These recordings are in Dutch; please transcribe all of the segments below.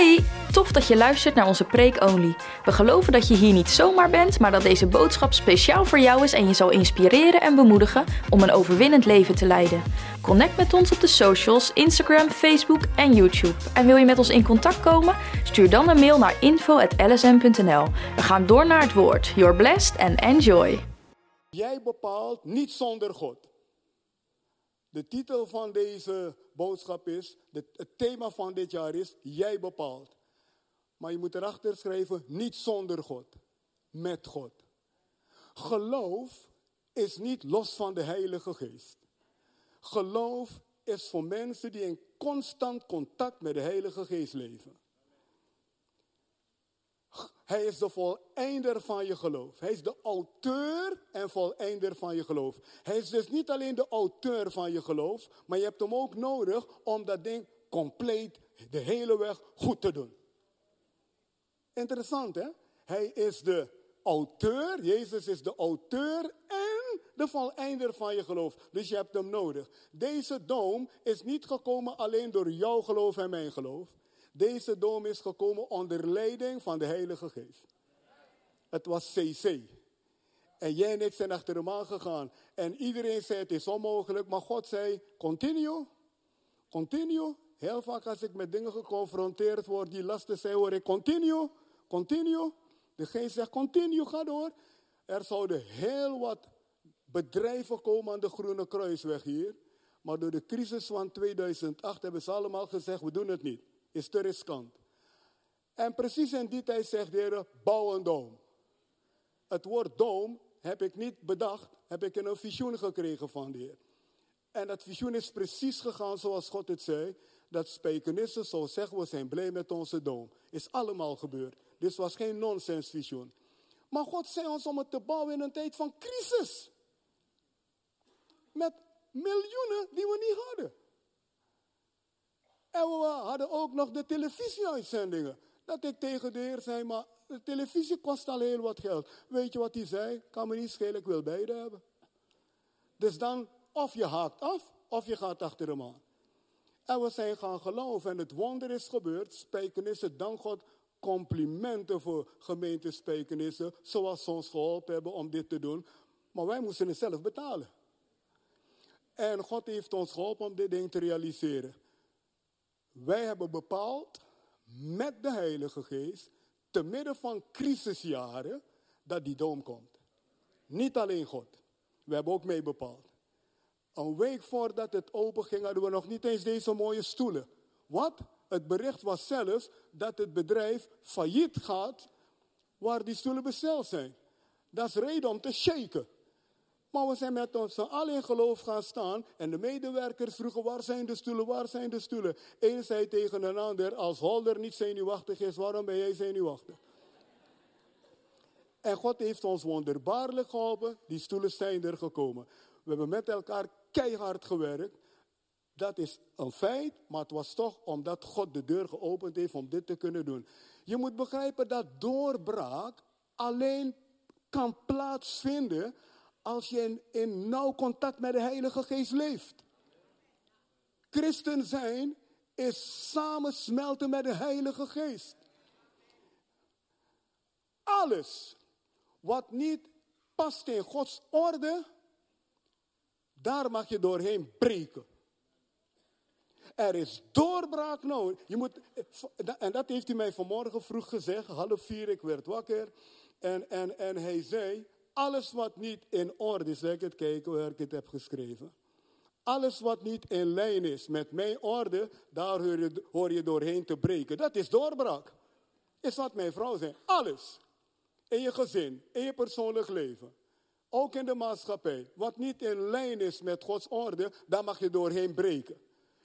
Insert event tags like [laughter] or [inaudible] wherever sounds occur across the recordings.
Hey, tof dat je luistert naar onze Preek Only. We geloven dat je hier niet zomaar bent, maar dat deze boodschap speciaal voor jou is en je zal inspireren en bemoedigen om een overwinnend leven te leiden. Connect met ons op de socials, Instagram, Facebook en YouTube. En wil je met ons in contact komen? Stuur dan een mail naar info@lsm.nl. We gaan door naar het woord. You're blessed and enjoy. Jij bepaalt niet zonder God. De titel van deze boodschap is, het thema van dit jaar is, jij bepaalt. Maar je moet erachter schrijven, niet zonder God, met God. Geloof is niet los van de Heilige Geest. Geloof is voor mensen die in constant contact met de Heilige Geest leven. Hij is de voleinder van je geloof. Hij is de auteur en voleinder van je geloof. Hij is dus niet alleen de auteur van je geloof, maar je hebt hem ook nodig om dat ding compleet de hele weg goed te doen. Interessant hè? Hij is de auteur, Jezus is de auteur en de voleinder van je geloof. Dus je hebt hem nodig. Deze doom is niet gekomen alleen door jouw geloof en mijn geloof. Deze dom is gekomen onder leiding van de Heilige Geest. Het was CC. En jij en ik zijn achter hem aangegaan. En iedereen zei het is onmogelijk. Maar God zei, continue. Continue. Heel vaak als ik met dingen geconfronteerd word die lastig zijn, hoor ik continue. Continue. De geest zegt, continue, ga door. Er zouden heel wat bedrijven komen aan de Groene Kruisweg hier. Maar door de crisis van 2008 hebben ze allemaal gezegd, we doen het niet is te riskant. En precies in die tijd zegt de Heer, bouw een dom. Het woord dom heb ik niet bedacht, heb ik in een visioen gekregen van de Heer. En dat visioen is precies gegaan zoals God het zei. Dat spijkenissen zo zeggen, we zijn blij met onze dom. Is allemaal gebeurd. Dit was geen nonsens visioen. Maar God zei ons om het te bouwen in een tijd van crisis. Met miljoenen die we niet hadden. En we hadden ook nog de televisieuitzendingen. Dat ik tegen de heer zei, maar de televisie kost al heel wat geld. Weet je wat hij zei? Kan me niet schelen, ik wil beide hebben. Dus dan, of je haakt af, of je gaat achter hem aan. En we zijn gaan geloven en het wonder is gebeurd. Spijkenissen, dank God, complimenten voor gemeente Spijkenissen. Zoals ze ons geholpen hebben om dit te doen. Maar wij moesten het zelf betalen. En God heeft ons geholpen om dit ding te realiseren. Wij hebben bepaald met de Heilige Geest, te midden van crisisjaren, dat die doom komt. Niet alleen God. We hebben ook mee bepaald. Een week voordat het open ging, hadden we nog niet eens deze mooie stoelen. Wat? Het bericht was zelfs dat het bedrijf failliet gaat waar die stoelen besteld zijn. Dat is reden om te shaken. Maar we zijn met ons allen in geloof gaan staan. En de medewerkers vroegen, waar zijn de stoelen, waar zijn de stoelen? Eén zei tegen een ander, als Holder niet zenuwachtig is, waarom ben jij zenuwachtig? En God heeft ons wonderbaarlijk geholpen. Die stoelen zijn er gekomen. We hebben met elkaar keihard gewerkt. Dat is een feit, maar het was toch omdat God de deur geopend heeft om dit te kunnen doen. Je moet begrijpen dat doorbraak alleen kan plaatsvinden als je in, nauw contact met de Heilige Geest leeft. Christen zijn is samensmelten met de Heilige Geest. Alles wat niet past in Gods orde, daar mag je doorheen breken. Er is doorbraak nodig. Je moet, en dat heeft hij mij vanmorgen vroeg gezegd, half vier, ik werd wakker. En, en, en hij zei, alles wat niet in orde is, ik het kijken waar ik het heb geschreven. Alles wat niet in lijn is met mijn orde, daar hoor je, hoor je doorheen te breken. Dat is doorbraak. Is wat mijn vrouw zei. Alles. In je gezin, in je persoonlijk leven. Ook in de maatschappij. Wat niet in lijn is met Gods orde, daar mag je doorheen breken.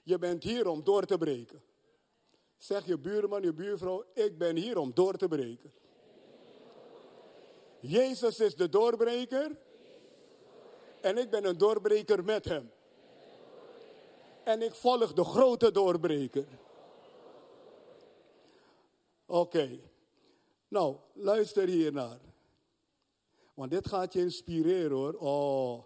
Je bent hier om door te breken. Zeg je buurman, je buurvrouw, ik ben hier om door te breken. Jezus is de doorbreker. En ik ben een doorbreker met hem. En ik volg de grote doorbreker. Oké. Nou, luister hier naar. Want dit gaat je inspireren hoor. Oh.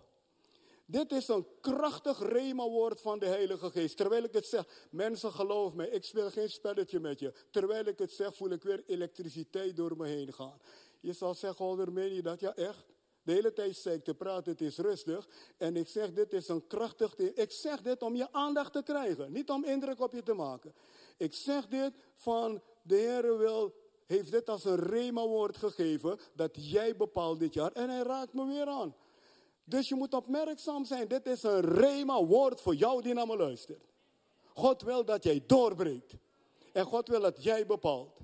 Dit is een krachtig rema-woord van de Heilige Geest. Terwijl ik het zeg, mensen geloof me, ik speel geen spelletje met je. Terwijl ik het zeg, voel ik weer elektriciteit door me heen gaan. Je zal zeggen, Holder, meen je dat? Ja, echt. De hele tijd zei ik te praten, het is rustig. En ik zeg, dit is een krachtig. Ik zeg dit om je aandacht te krijgen, niet om indruk op je te maken. Ik zeg dit van, de Heer wil, heeft dit als een rema-woord gegeven, dat jij bepaalt dit jaar. En hij raakt me weer aan. Dus je moet opmerkzaam zijn. Dit is een rema-woord voor jou die naar me luistert. God wil dat jij doorbreekt. En God wil dat jij bepaalt.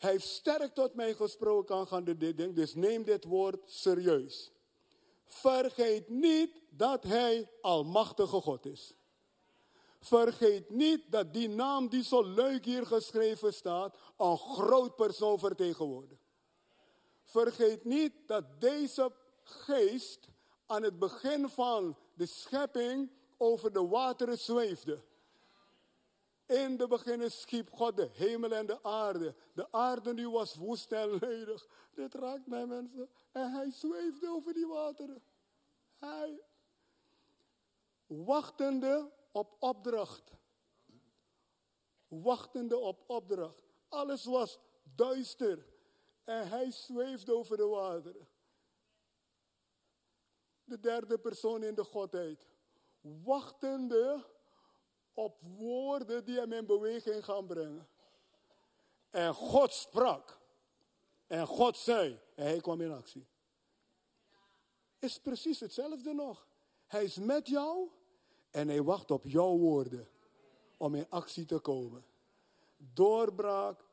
Hij heeft sterk tot mij gesproken aangaande dit ding, dus neem dit woord serieus. Vergeet niet dat Hij Almachtige God is. Vergeet niet dat die naam die zo leuk hier geschreven staat, een groot persoon vertegenwoordigt. Vergeet niet dat deze geest aan het begin van de schepping over de wateren zweefde. In de begin schiep God de hemel en de aarde. De aarde nu was woest en ledig. Dit raakt mij mensen. En hij zweefde over die wateren. Hij wachtende op opdracht. Wachtende op opdracht. Alles was duister. En hij zweefde over de wateren. De derde persoon in de Godheid. Wachtende op woorden die hem in beweging gaan brengen. En God sprak. En God zei. En hij kwam in actie. Is precies hetzelfde nog. Hij is met jou en hij wacht op jouw woorden om in actie te komen. Doorbraak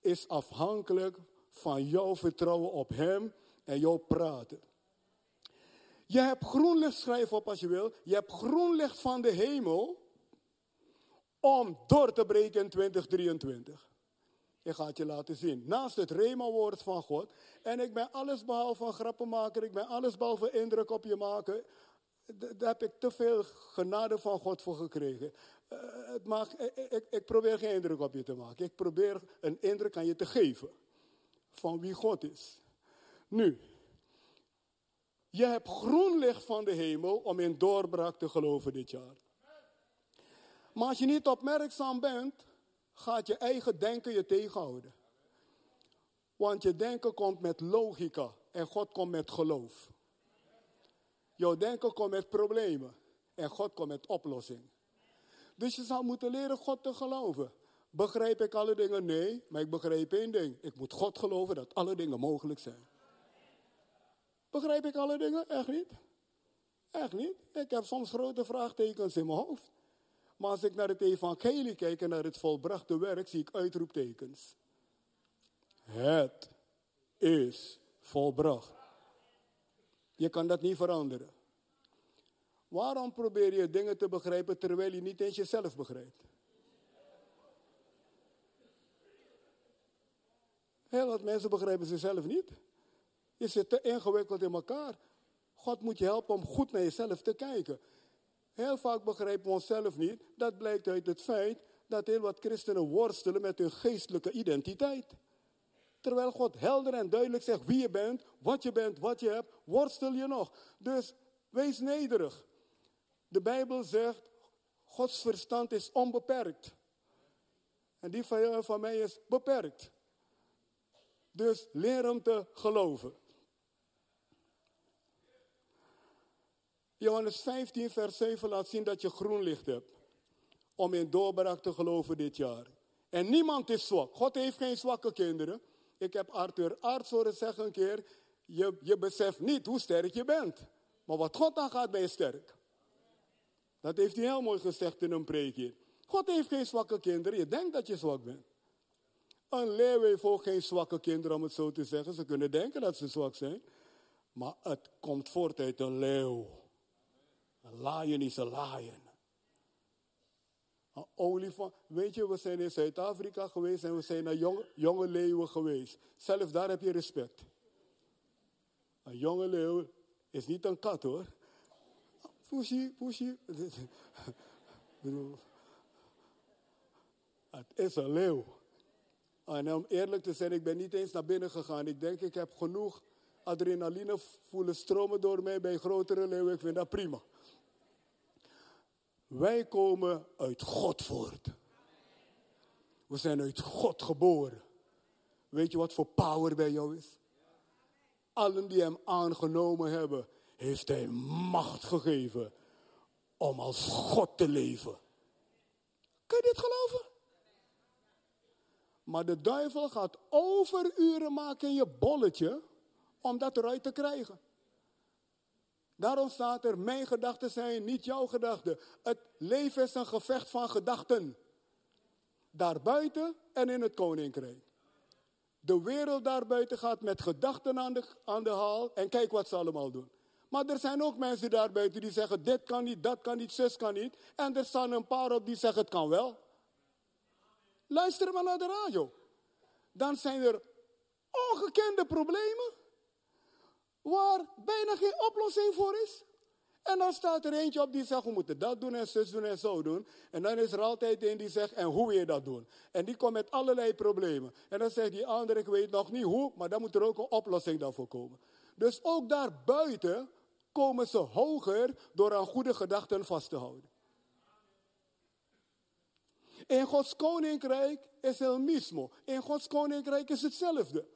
is afhankelijk van jouw vertrouwen op hem en jouw praten. Je hebt groen licht, schrijf op als je wil. Je hebt groen licht van de hemel om door te breken in 2023. Ik ga het je laten zien. Naast het Rema-woord van God. En ik ben alles behalve een grappenmaker. Ik ben alles behalve indruk op je maken. Daar heb ik te veel genade van God voor gekregen. Uh, het ik, ik, ik probeer geen indruk op je te maken. Ik probeer een indruk aan je te geven. Van wie God is. Nu. Je hebt groen licht van de hemel om in doorbraak te geloven dit jaar. Maar als je niet opmerkzaam bent, gaat je eigen denken je tegenhouden. Want je denken komt met logica en God komt met geloof. Jouw denken komt met problemen en God komt met oplossing. Dus je zou moeten leren God te geloven. Begrijp ik alle dingen? Nee, maar ik begrijp één ding. Ik moet God geloven dat alle dingen mogelijk zijn. Begrijp ik alle dingen? Echt niet. Echt niet. Ik heb soms grote vraagtekens in mijn hoofd. Maar als ik naar het evangelie kijk en naar het volbrachte werk, zie ik uitroeptekens. Het is volbracht. Je kan dat niet veranderen. Waarom probeer je dingen te begrijpen terwijl je niet eens jezelf begrijpt? Heel wat mensen begrijpen zichzelf niet. Je zit te ingewikkeld in elkaar. God moet je helpen om goed naar jezelf te kijken. Heel vaak begrijpen we onszelf niet. Dat blijkt uit het feit dat heel wat christenen worstelen met hun geestelijke identiteit. Terwijl God helder en duidelijk zegt wie je bent, wat je bent, wat je hebt, worstel je nog. Dus wees nederig. De Bijbel zegt, Gods verstand is onbeperkt. En die van, van mij is beperkt. Dus leer hem te geloven. Johannes 15, vers 7 laat zien dat je groen licht hebt. Om in doorbraak te geloven dit jaar. En niemand is zwak. God heeft geen zwakke kinderen. Ik heb Arthur Arts horen zeggen een keer. Je, je beseft niet hoe sterk je bent. Maar wat God aangaat ben je sterk. Dat heeft hij heel mooi gezegd in een preekje. God heeft geen zwakke kinderen. Je denkt dat je zwak bent. Een leeuw heeft ook geen zwakke kinderen om het zo te zeggen. Ze kunnen denken dat ze zwak zijn. Maar het komt voort uit een leeuw. Lion is een lion. Een olifant. Weet je, we zijn in Zuid-Afrika geweest en we zijn naar jonge, jonge leeuwen geweest. Zelfs daar heb je respect. Een jonge leeuw is niet een kat hoor. Pushy, pushy. [laughs] Het is een leeuw. En om eerlijk te zijn, ik ben niet eens naar binnen gegaan. Ik denk, ik heb genoeg adrenaline voelen stromen door mij bij grotere leeuwen. Ik vind dat prima. Wij komen uit God voort. We zijn uit God geboren. Weet je wat voor power bij jou is? Allen die hem aangenomen hebben, heeft hij macht gegeven om als God te leven. Kun je dit geloven? Maar de duivel gaat overuren maken in je bolletje om dat eruit te krijgen. Daarom staat er, mijn gedachten zijn niet jouw gedachten. Het leven is een gevecht van gedachten. Daarbuiten en in het koninkrijk. De wereld daarbuiten gaat met gedachten aan de, aan de haal en kijk wat ze allemaal doen. Maar er zijn ook mensen daarbuiten die zeggen, dit kan niet, dat kan niet, zus kan niet. En er staan een paar op die zeggen, het kan wel. Luister maar naar de radio. Dan zijn er ongekende problemen waar bijna geen oplossing voor is. En dan staat er eentje op die zegt, we moeten dat doen en zus doen en zo doen. En dan is er altijd een die zegt, en hoe wil je dat doen? En die komt met allerlei problemen. En dan zegt die andere, ik weet nog niet hoe, maar dan moet er ook een oplossing daarvoor komen. Dus ook daar buiten komen ze hoger door aan goede gedachten vast te houden. In Gods koninkrijk is het mismo. In Gods koninkrijk is hetzelfde.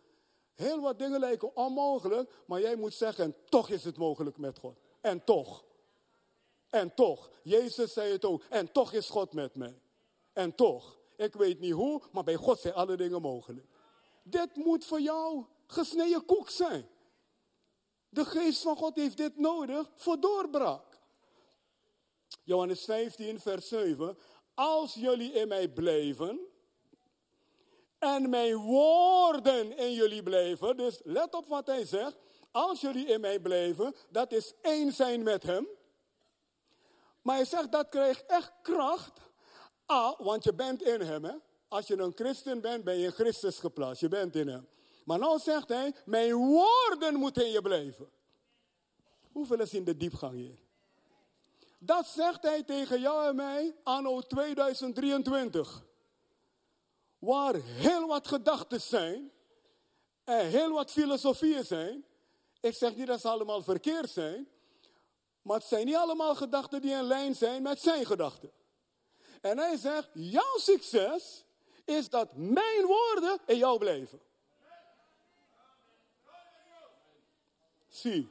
Heel wat dingen lijken onmogelijk, maar jij moet zeggen, toch is het mogelijk met God. En toch. En toch. Jezus zei het ook. En toch is God met mij. En toch. Ik weet niet hoe, maar bij God zijn alle dingen mogelijk. Dit moet voor jou gesneden koek zijn. De geest van God heeft dit nodig voor doorbraak. Johannes 15, vers 7. Als jullie in mij blijven en mijn woorden in jullie blijven, dus let op wat hij zegt. Als jullie in mij blijven, dat is één zijn met hem. Maar hij zegt dat krijgt echt kracht. Ah, want je bent in hem. Hè? Als je een christen bent, ben je in Christus geplaatst. Je bent in hem. Maar nou zegt hij, mijn woorden moeten in je blijven. Hoeveel is in de diepgang hier? Dat zegt hij tegen jou en mij anno 2023. Waar heel wat gedachten zijn en heel wat filosofieën zijn. Ik zeg niet dat ze allemaal verkeerd zijn. Maar het zijn niet allemaal gedachten die in lijn zijn met zijn gedachten. En hij zegt, jouw succes is dat mijn woorden in jou blijven. Zie.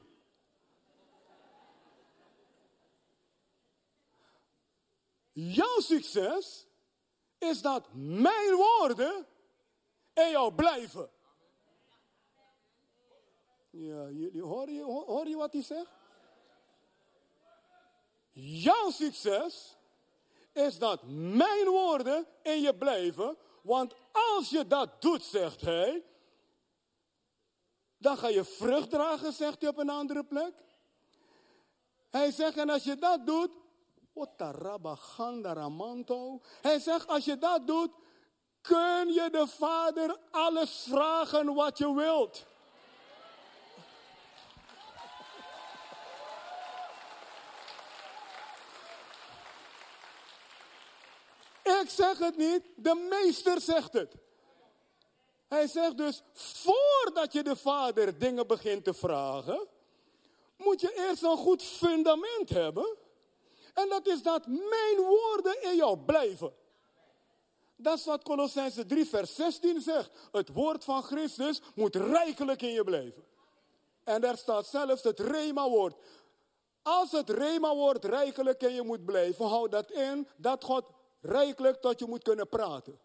Jouw succes is dat mijn woorden in jou blijven. Ja, hoor, je, hoor je wat hij zegt? Jouw succes is dat mijn woorden in je blijven. Want als je dat doet, zegt hij, dan ga je vrucht dragen, zegt hij op een andere plek. Hij zegt, en als je dat doet, hij zegt, als je dat doet, kun je de Vader alles vragen wat je wilt. Ik zeg het niet, de meester zegt het. Hij zegt dus, voordat je de Vader dingen begint te vragen, moet je eerst een goed fundament hebben. En dat is dat mijn woorden in jou blijven. Dat is wat Colossense 3 vers 16 zegt. Het woord van Christus moet rijkelijk in je blijven. En daar staat zelfs het Rema-woord. Als het Rema-woord rijkelijk in je moet blijven, houd dat in dat God rijkelijk tot je moet kunnen praten.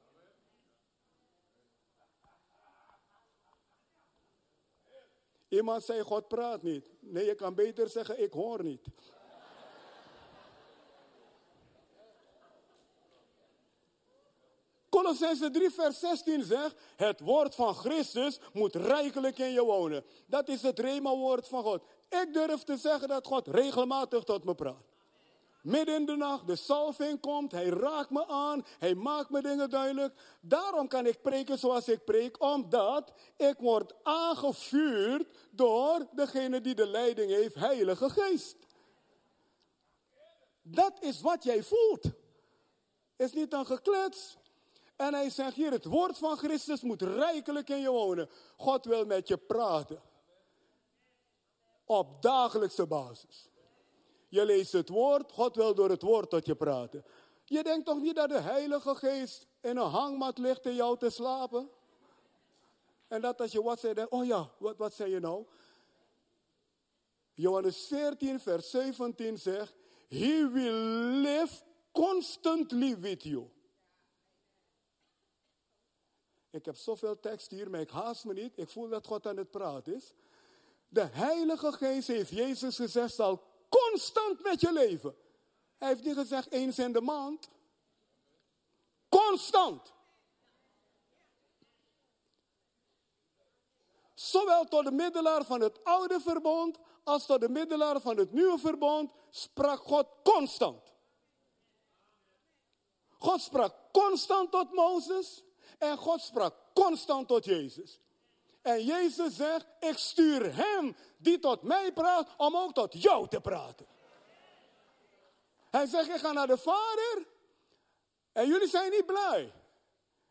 Iemand zei, God praat niet. Nee, je kan beter zeggen, ik hoor niet. Colossense 3 vers 16 zegt, het woord van Christus moet rijkelijk in je wonen. Dat is het rema-woord van God. Ik durf te zeggen dat God regelmatig tot me praat. Midden in de nacht, de salving komt, hij raakt me aan, hij maakt me dingen duidelijk. Daarom kan ik preken zoals ik preek, omdat ik word aangevuurd door degene die de leiding heeft, Heilige Geest. Dat is wat jij voelt. Is niet een geklets. En hij zegt hier, het woord van Christus moet rijkelijk in je wonen. God wil met je praten. Op dagelijkse basis. Je leest het woord, God wil door het woord tot je praten. Je denkt toch niet dat de Heilige Geest in een hangmat ligt in jou te slapen? En dat als je wat zei, oh ja, wat, wat zei je nou? Johannes 14, vers 17 zegt, He will live constantly with you. Ik heb zoveel tekst hier, maar ik haast me niet. Ik voel dat God aan het praten is. De Heilige Geest heeft Jezus gezegd, zal constant met je leven. Hij heeft niet gezegd eens in de maand. Constant. Zowel tot de middelaar van het oude verbond als tot de middelaar van het nieuwe verbond sprak God constant. God sprak constant tot Mozes en God sprak constant tot Jezus. En Jezus zegt, ik stuur hem die tot mij praat om ook tot jou te praten. Hij zegt, ik ga naar de Vader en jullie zijn niet blij.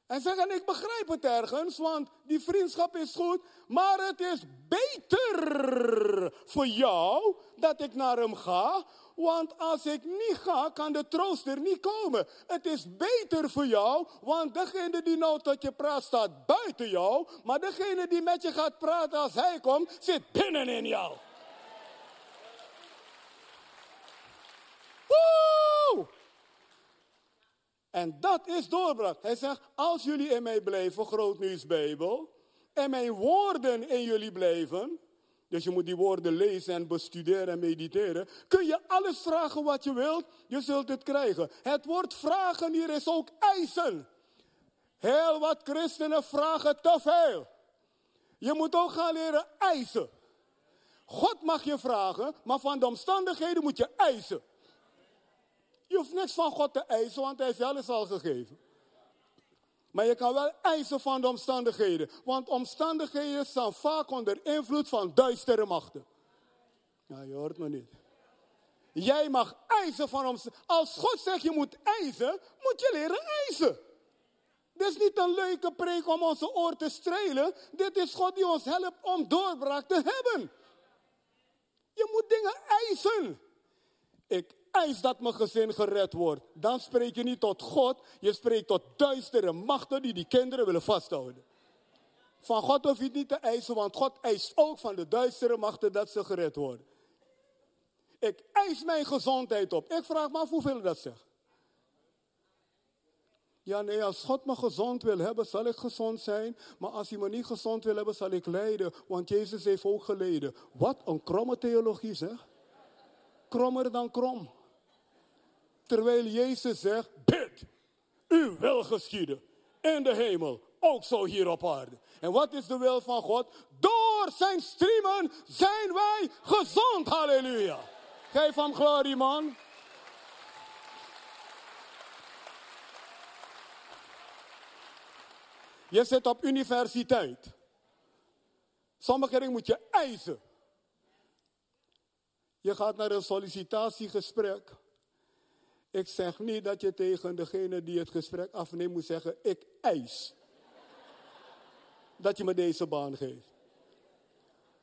En zeggen, ik begrijp het ergens, want die vriendschap is goed, maar het is beter voor jou dat ik naar hem ga, want als ik niet ga, kan de trooster niet komen. Het is beter voor jou, want degene die nou tot je praat staat buiten jou, maar degene die met je gaat praten als hij komt, zit binnenin jou. Woe! En dat is doorbraak. Hij zegt, als jullie in mij blijven, grootnieuwsbijbel, en mijn woorden in jullie blijven, dus je moet die woorden lezen en bestuderen en mediteren. Kun je alles vragen wat je wilt, je zult het krijgen. Het woord vragen hier is ook eisen. Heel wat christenen vragen te veel. Je moet ook gaan leren eisen. God mag je vragen, maar van de omstandigheden moet je eisen. Je hoeft niks van God te eisen, want hij heeft alles al gegeven. Maar je kan wel eisen van de omstandigheden. Want omstandigheden staan vaak onder invloed van duistere machten. Ja, je hoort me niet. Jij mag eisen van omstandigheden. Als God zegt je moet eisen, moet je leren eisen. Dit is niet een leuke preek om onze oor te strelen. Dit is God die ons helpt om doorbraak te hebben. Je moet dingen eisen. Ik eis dat mijn gezin gered wordt. Dan spreek je niet tot God, je spreekt tot duistere machten die die kinderen willen vasthouden. Van God hoef je het niet te eisen, want God eist ook van de duistere machten dat ze gered worden. Ik eis mijn gezondheid op. Ik vraag me af hoeveel dat zegt. Ja, nee, als God me gezond wil hebben, zal ik gezond zijn. Maar als hij me niet gezond wil hebben, zal ik lijden. Want Jezus heeft ook geleden. Wat een kromme theologie, zeg. Krommer dan krom. Terwijl Jezus zegt, bid, u wil geschieden. In de hemel, ook zo hier op aarde. En wat is de wil van God? Door zijn streamen zijn wij gezond. Halleluja. Geef hem glorie, man. Je zit op universiteit. Sommige dingen moet je eisen. Je gaat naar een sollicitatiegesprek. Ik zeg niet dat je tegen degene die het gesprek afneemt moet zeggen, ik eis dat je me deze baan geeft.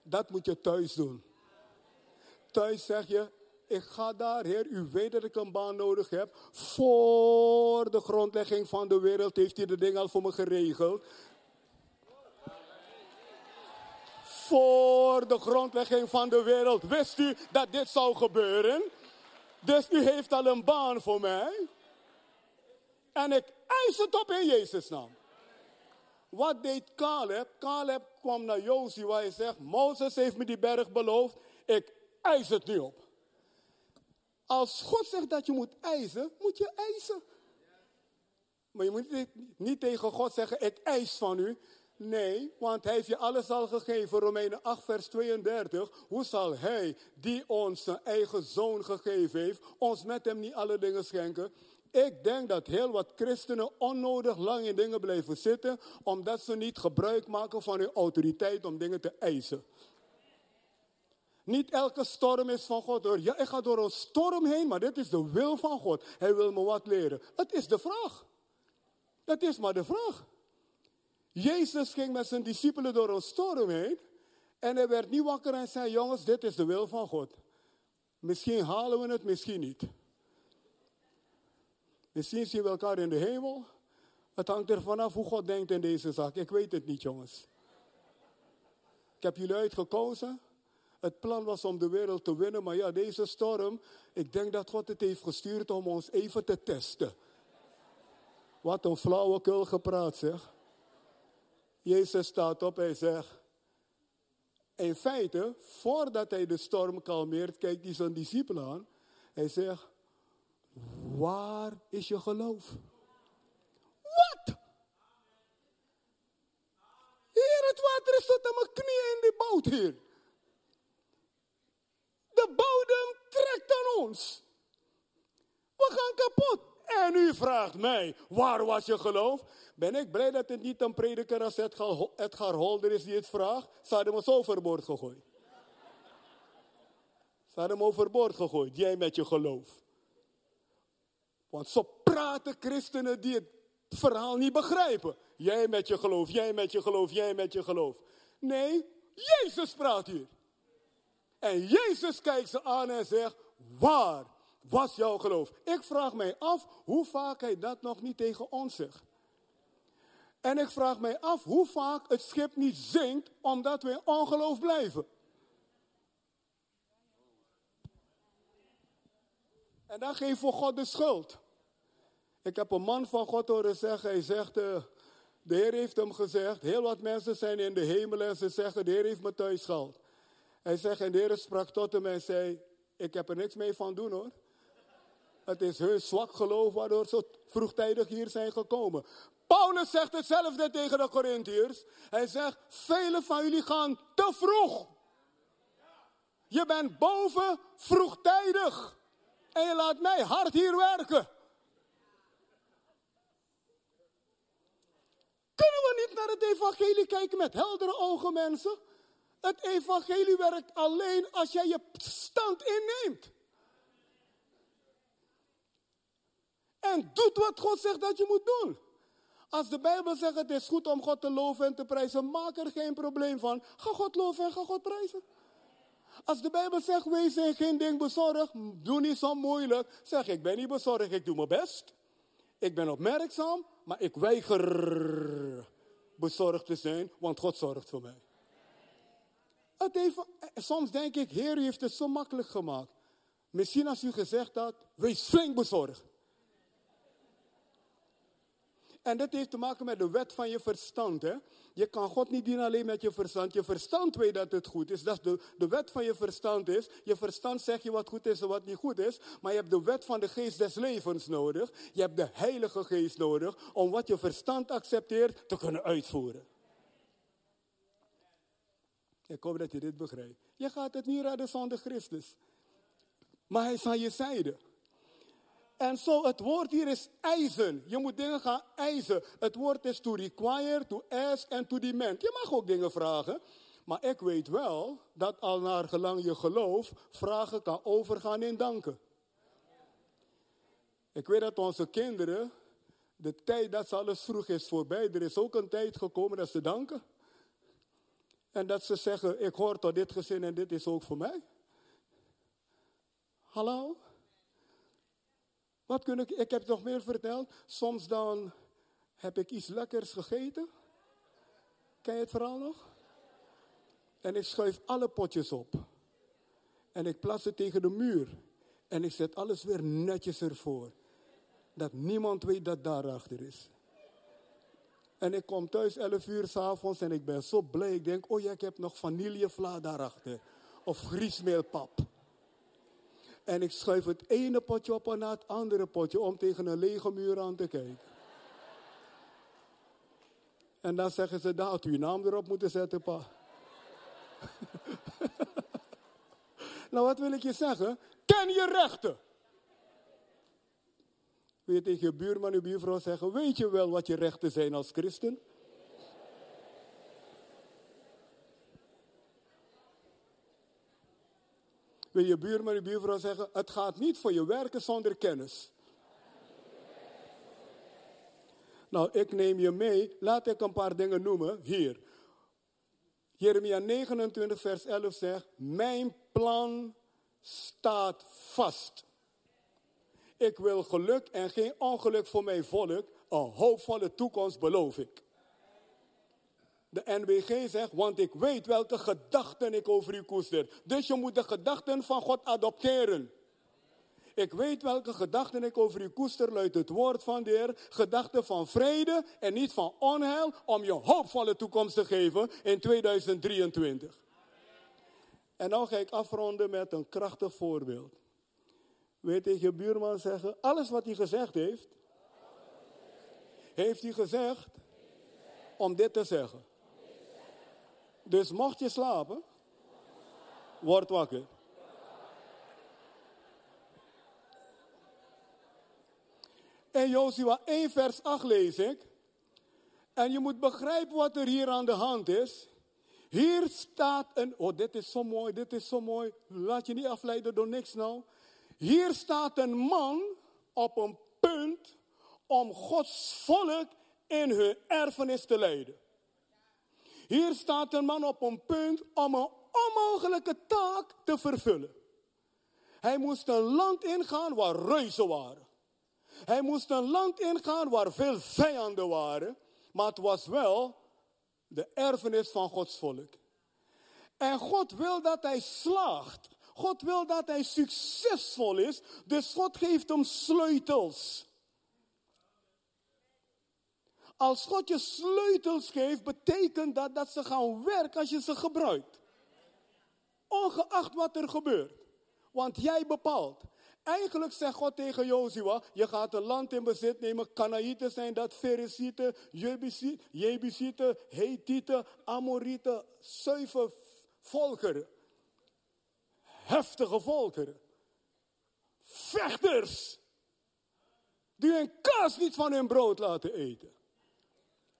Dat moet je thuis doen. Thuis zeg je, ik ga daar, Heer, u weet dat ik een baan nodig heb. Voor de grondlegging van de wereld heeft u de ding al voor me geregeld. Voor de grondlegging van de wereld wist u dat dit zou gebeuren. Dus u heeft al een baan voor mij. En ik eis het op in Jezus' naam. Wat deed Caleb? Caleb kwam naar Josie waar hij zegt, Mozes heeft me die berg beloofd. Ik eis het nu op. Als God zegt dat je moet eisen, moet je eisen. Maar je moet niet tegen God zeggen, ik eis van u. Nee, want hij heeft je alles al gegeven. Romeinen 8, vers 32. Hoe zal hij, die ons zijn eigen zoon gegeven heeft, ons met hem niet alle dingen schenken? Ik denk dat heel wat christenen onnodig lang in dingen blijven zitten, omdat ze niet gebruik maken van hun autoriteit om dingen te eisen. Niet elke storm is van God hoor. Ja, ik ga door een storm heen, maar dit is de wil van God. Hij wil me wat leren. Het is de vraag. Het is maar de vraag. Jezus ging met zijn discipelen door een storm heen. En hij werd niet wakker en zei, jongens, dit is de wil van God. Misschien halen we het, misschien niet. Misschien zien we elkaar in de hemel. Het hangt er vanaf hoe God denkt in deze zaak. Ik weet het niet, jongens. Ik heb jullie uitgekozen. Het plan was om de wereld te winnen, maar ja, deze storm, ik denk dat God het heeft gestuurd om ons even te testen. Wat een flauwekul gepraat, zeg. Jezus staat op, hij zegt, in feite, voordat hij de storm kalmeert, kijkt hij zijn discipelen aan. Hij zegt, waar is je geloof? Wat? Heer, het water is tot aan mijn knieën in die boot, hier. De bodem trekt aan ons. We gaan kapot. En u vraagt mij, waar was je geloof? Ben ik blij dat het niet een prediker als Edgar Holder is die het vraagt? Ze hadden zo overboord gegooid. Ze hadden hem overboord gegooid, jij met je geloof. Want zo praten christenen die het verhaal niet begrijpen. Jij met je geloof, jij met je geloof, jij met je geloof. Nee, Jezus praat hier. En Jezus kijkt ze aan en zegt, waar was jouw geloof? Ik vraag mij af hoe vaak hij dat nog niet tegen ons zegt. En ik vraag mij af hoe vaak het schip niet zinkt omdat we in ongeloof blijven. En dan geven we God de schuld. Ik heb een man van God horen zeggen, hij zegt, uh, de Heer heeft hem gezegd, heel wat mensen zijn in de hemel en ze zeggen, de Heer heeft me thuis gehaald. Hij zegt, en de Heer sprak tot hem en zei, ik heb er niks mee van doen hoor. Het is hun zwak geloof waardoor ze vroegtijdig hier zijn gekomen. Paulus zegt hetzelfde tegen de Corinthiërs. Hij zegt, velen van jullie gaan te vroeg. Je bent boven vroegtijdig. En je laat mij hard hier werken. Kunnen we niet naar het evangelie kijken met heldere ogen, mensen? Het evangelie werkt alleen als jij je stand inneemt. En doet wat God zegt dat je moet doen. Als de Bijbel zegt het is goed om God te loven en te prijzen, maak er geen probleem van. Ga God loven en ga God prijzen. Als de Bijbel zegt, wees zijn geen ding bezorgd, doe niet zo moeilijk. Zeg, ik ben niet bezorgd, ik doe mijn best. Ik ben opmerkzaam, maar ik weiger bezorgd te zijn, want God zorgt voor mij. Het even, soms denk ik, Heer, u heeft het zo makkelijk gemaakt. Misschien als u gezegd had, wees flink bezorgd. En dat heeft te maken met de wet van je verstand. Hè? Je kan God niet dienen alleen met je verstand. Je verstand weet dat het goed is. Dat is de, de wet van je verstand is. Je verstand zegt je wat goed is en wat niet goed is. Maar je hebt de wet van de geest des levens nodig. Je hebt de heilige geest nodig om wat je verstand accepteert te kunnen uitvoeren. Ik hoop dat je dit begrijpt. Je gaat het niet redden zonder Christus. Maar hij is aan je zijde. En zo, het woord hier is eisen. Je moet dingen gaan eisen. Het woord is to require, to ask en to demand. Je mag ook dingen vragen. Maar ik weet wel dat al naar gelang je geloof vragen kan overgaan in danken. Ik weet dat onze kinderen, de tijd dat ze alles vroeg is voorbij. Er is ook een tijd gekomen dat ze danken. En dat ze zeggen, ik hoor tot dit gezin en dit is ook voor mij. Hallo? Wat kun ik, ik heb nog meer verteld. Soms dan heb ik iets lekkers gegeten. Ken je het verhaal nog? En ik schuif alle potjes op. En ik plaats het tegen de muur. En ik zet alles weer netjes ervoor. Dat niemand weet dat daarachter is. En ik kom thuis 11 uur s'avonds en ik ben zo blij. Ik denk, oh ja, ik heb nog vanillevla daarachter. Of griesmeelpap. En ik schuif het ene potje op en na het andere potje om tegen een lege muur aan te kijken. En dan zeggen ze, daar had u uw naam erop moeten zetten, pa. [laughs] nou, wat wil ik je zeggen? Ken je rechten. Wil je tegen je buurman en buurvrouw zeggen, weet je wel wat je rechten zijn als christen? Wil je buurman en buurvrouw zeggen, het gaat niet voor je werken zonder kennis. Nou, ik neem je mee. Laat ik een paar dingen noemen hier. Jeremia 29, vers 11 zegt: Mijn plan staat vast. Ik wil geluk en geen ongeluk voor mijn volk. Een hoopvolle toekomst beloof ik. De NBG zegt, want ik weet welke gedachten ik over u koester. Dus je moet de gedachten van God adopteren. Ik weet welke gedachten ik over u koester, luidt het woord van de Heer. Gedachten van vrede en niet van onheil, om je hoopvolle toekomst te geven in 2023. En nou ga ik afronden met een krachtig voorbeeld. Weet tegen je buurman zeggen, alles wat hij gezegd heeft, heeft hij gezegd om dit te zeggen. Dus mocht je slapen, word wakker. In Jozua 1 vers 8 lees ik. En je moet begrijpen wat er hier aan de hand is. Hier staat een, oh dit is zo mooi, dit is zo mooi. Laat je niet afleiden door niks nou. Hier staat een man op een punt om Gods volk in hun erfenis te leiden. Hier staat een man op een punt om een onmogelijke taak te vervullen. Hij moest een land ingaan waar reuzen waren. Hij moest een land ingaan waar veel vijanden waren. Maar het was wel de erfenis van Gods volk. En God wil dat hij slaagt. God wil dat hij succesvol is. Dus God geeft hem sleutels. Als God je sleutels geeft, betekent dat dat ze gaan werken als je ze gebruikt. Ongeacht wat er gebeurt. Want jij bepaalt. Eigenlijk zegt God tegen Jozua, je gaat een land in bezit nemen. Kanaïten zijn dat, Ferisieten, Jebusieten, Hethieten, Amorieten, zeven volkeren. Heftige volkeren. Vechters. Die hun kaas niet van hun brood laten eten.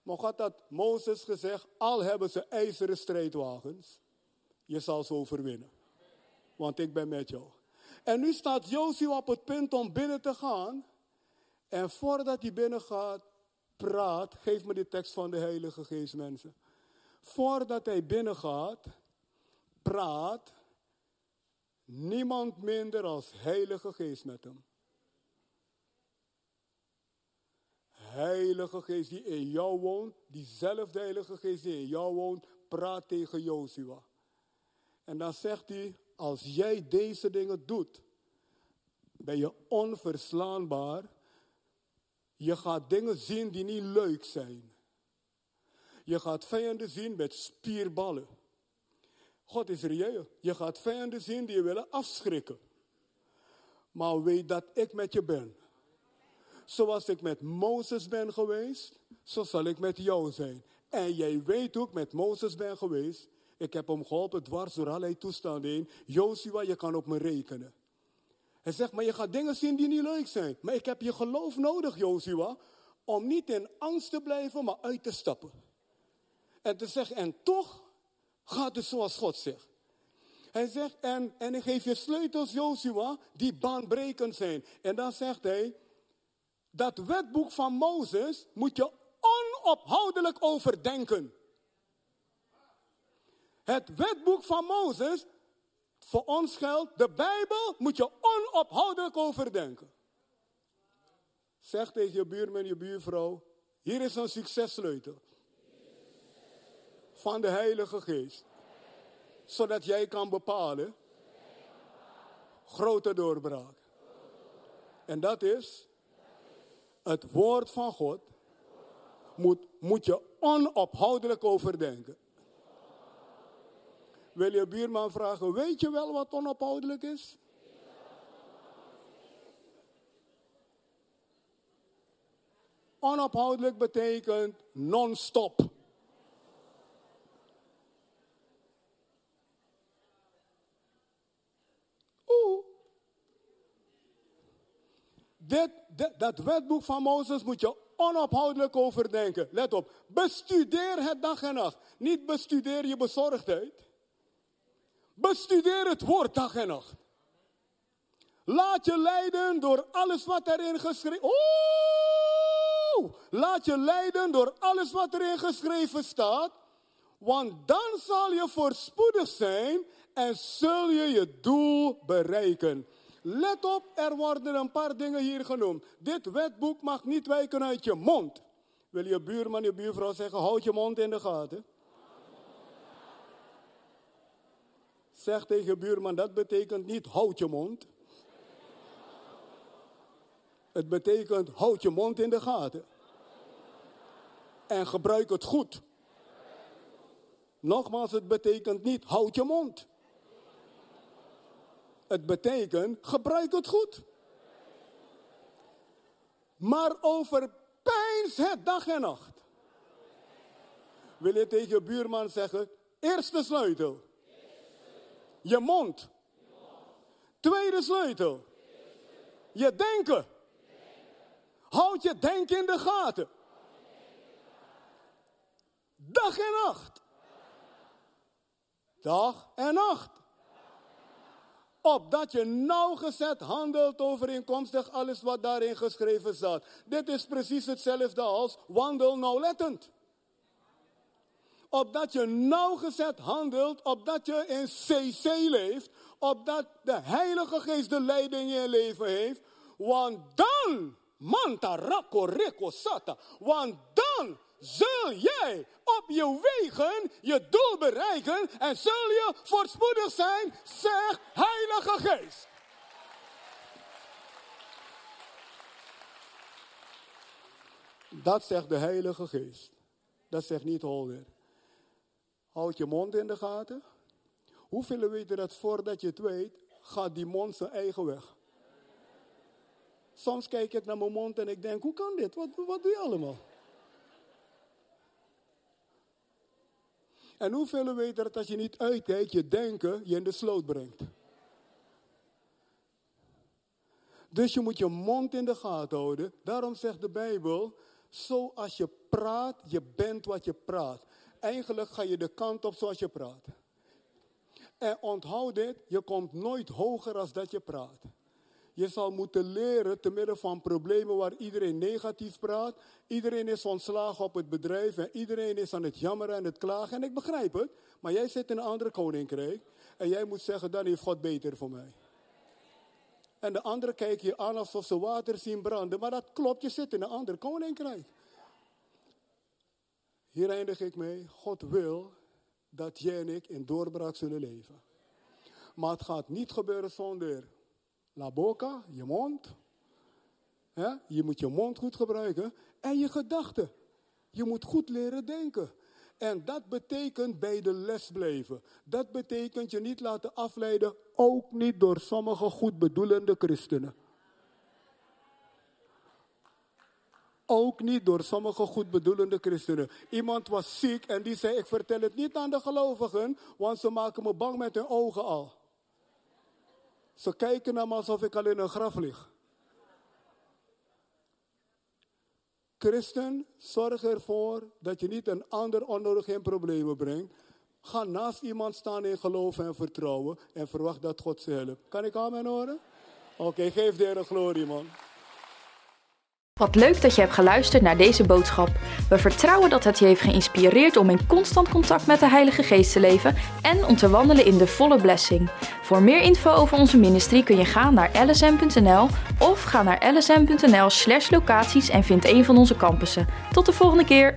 Maar God had Mozes gezegd, al hebben ze ijzeren strijdwagens, je zal ze overwinnen. Want ik ben met jou. En nu staat Jozua op het punt om binnen te gaan. En voordat hij binnen gaat, praat, geef me die tekst van de Heilige Geest mensen. Voordat hij binnen gaat, praat niemand minder als Heilige Geest met hem. Heilige Geest die in jou woont, diezelfde Heilige Geest die in jou woont, praat tegen Jozua. En dan zegt hij, als jij deze dingen doet, ben je onverslaanbaar. Je gaat dingen zien die niet leuk zijn. Je gaat vijanden zien met spierballen. God is reëel. Je gaat vijanden zien die je willen afschrikken. Maar weet dat ik met je ben. Zoals ik met Mozes ben geweest, zo zal ik met jou zijn. En jij weet hoe ik met Mozes ben geweest. Ik heb hem geholpen dwars door allerlei toestanden heen. Joshua, je kan op me rekenen. Hij zegt, maar je gaat dingen zien die niet leuk zijn. Maar ik heb je geloof nodig, Joshua, om niet in angst te blijven, maar uit te stappen. En te zeggen, en toch gaat het zoals God zegt. Hij zegt, en, en ik geef je sleutels, Joshua, die baanbrekend zijn. En dan zegt hij, dat wetboek van Mozes moet je onophoudelijk overdenken. Het wetboek van Mozes, voor ons geldt, de Bijbel moet je onophoudelijk overdenken. Zeg tegen je buurman, je buurvrouw, hier is een successleutel van de Heilige Geest. Zodat jij kan bepalen, grote doorbraak. En dat is het woord van God moet, moet je onophoudelijk overdenken. Wil je buurman vragen, weet je wel wat onophoudelijk is? Onophoudelijk betekent non-stop. Oeh. Dit, dat wetboek van Mozes moet je onophoudelijk overdenken. Let op, bestudeer het dag en nacht. Niet bestudeer je bezorgdheid. Bestudeer het woord dag en nacht. Laat je leiden door alles wat erin geschreven... Oeh! Laat je leiden door alles wat erin geschreven staat. Want dan zal je voorspoedig zijn en zul je je doel bereiken. Let op, er worden een paar dingen hier genoemd. Dit wetboek mag niet wijken uit je mond. Wil je buurman, je buurvrouw zeggen, houd je mond in de gaten. Zeg tegen buurman, dat betekent niet houd je mond. Het betekent houd je mond in de gaten. En gebruik het goed. Nogmaals, het betekent niet houd je mond. Het betekent gebruik het goed. Maar overpijns het dag en nacht. Wil je tegen je buurman zeggen, eerste sleutel. Je mond. Tweede sleutel. Je denken. Houd je denken in de gaten. Dag en nacht. Dag en nacht. Opdat je nauwgezet handelt overeenkomstig alles wat daarin geschreven staat. Dit is precies hetzelfde als wandel nauwlettend. Opdat je nauwgezet handelt, opdat je in CC leeft, opdat de Heilige Geest de leiding in je leven heeft. Want dan, manta rako sata, want dan zul jij op je wegen je doel bereiken en zul je voorspoedig zijn, zegt Heilige Geest. Dat zegt de Heilige Geest. Dat zegt niet Holder. Houd je mond in de gaten. Hoeveel weten dat voordat je het weet, gaat die mond zijn eigen weg? Soms kijk ik naar mijn mond en ik denk, hoe kan dit? Wat, wat doe je allemaal? En hoeveel weten dat als je niet uitkijkt, je denken je in de sloot brengt? Dus je moet je mond in de gaten houden. Daarom zegt de Bijbel, zoals je praat, je bent wat je praat. Eigenlijk ga je de kant op zoals je praat. En onthoud dit, je komt nooit hoger als dat je praat. Je zal moeten leren te midden van problemen waar iedereen negatief praat. Iedereen is ontslagen op het bedrijf en iedereen is aan het jammeren en het klagen. En ik begrijp het, maar jij zit in een andere koninkrijk. En jij moet zeggen, dan heeft God beter voor mij. En de anderen kijken je aan alsof ze water zien branden. Maar dat klopt, je zit in een ander koninkrijk. Hier eindig ik mee. God wil dat jij en ik in doorbraak zullen leven. Maar het gaat niet gebeuren zonder la boca, je mond. Je moet je mond goed gebruiken. En je gedachten. Je moet goed leren denken. En dat betekent bij de les blijven. Dat betekent je niet laten afleiden, ook niet door sommige goedbedoelende christenen. Ook niet door sommige goedbedoelende christenen. Iemand was ziek en die zei: Ik vertel het niet aan de gelovigen, want ze maken me bang met hun ogen al. Ze kijken naar me alsof ik al in een graf lig. Christen, zorg ervoor dat je niet een ander onnodig in problemen brengt. Ga naast iemand staan in geloof en vertrouwen en verwacht dat God ze helpt. Kan ik amen horen? Oké, geef de Heer glorie, man. Wat leuk dat je hebt geluisterd naar deze boodschap. We vertrouwen dat het je heeft geïnspireerd om in constant contact met de Heilige Geest te leven en om te wandelen in de volle blessing. Voor meer info over onze ministry kun je gaan naar lsm.nl of ga naar lsm.nl/locaties en vind een van onze campussen. Tot de volgende keer.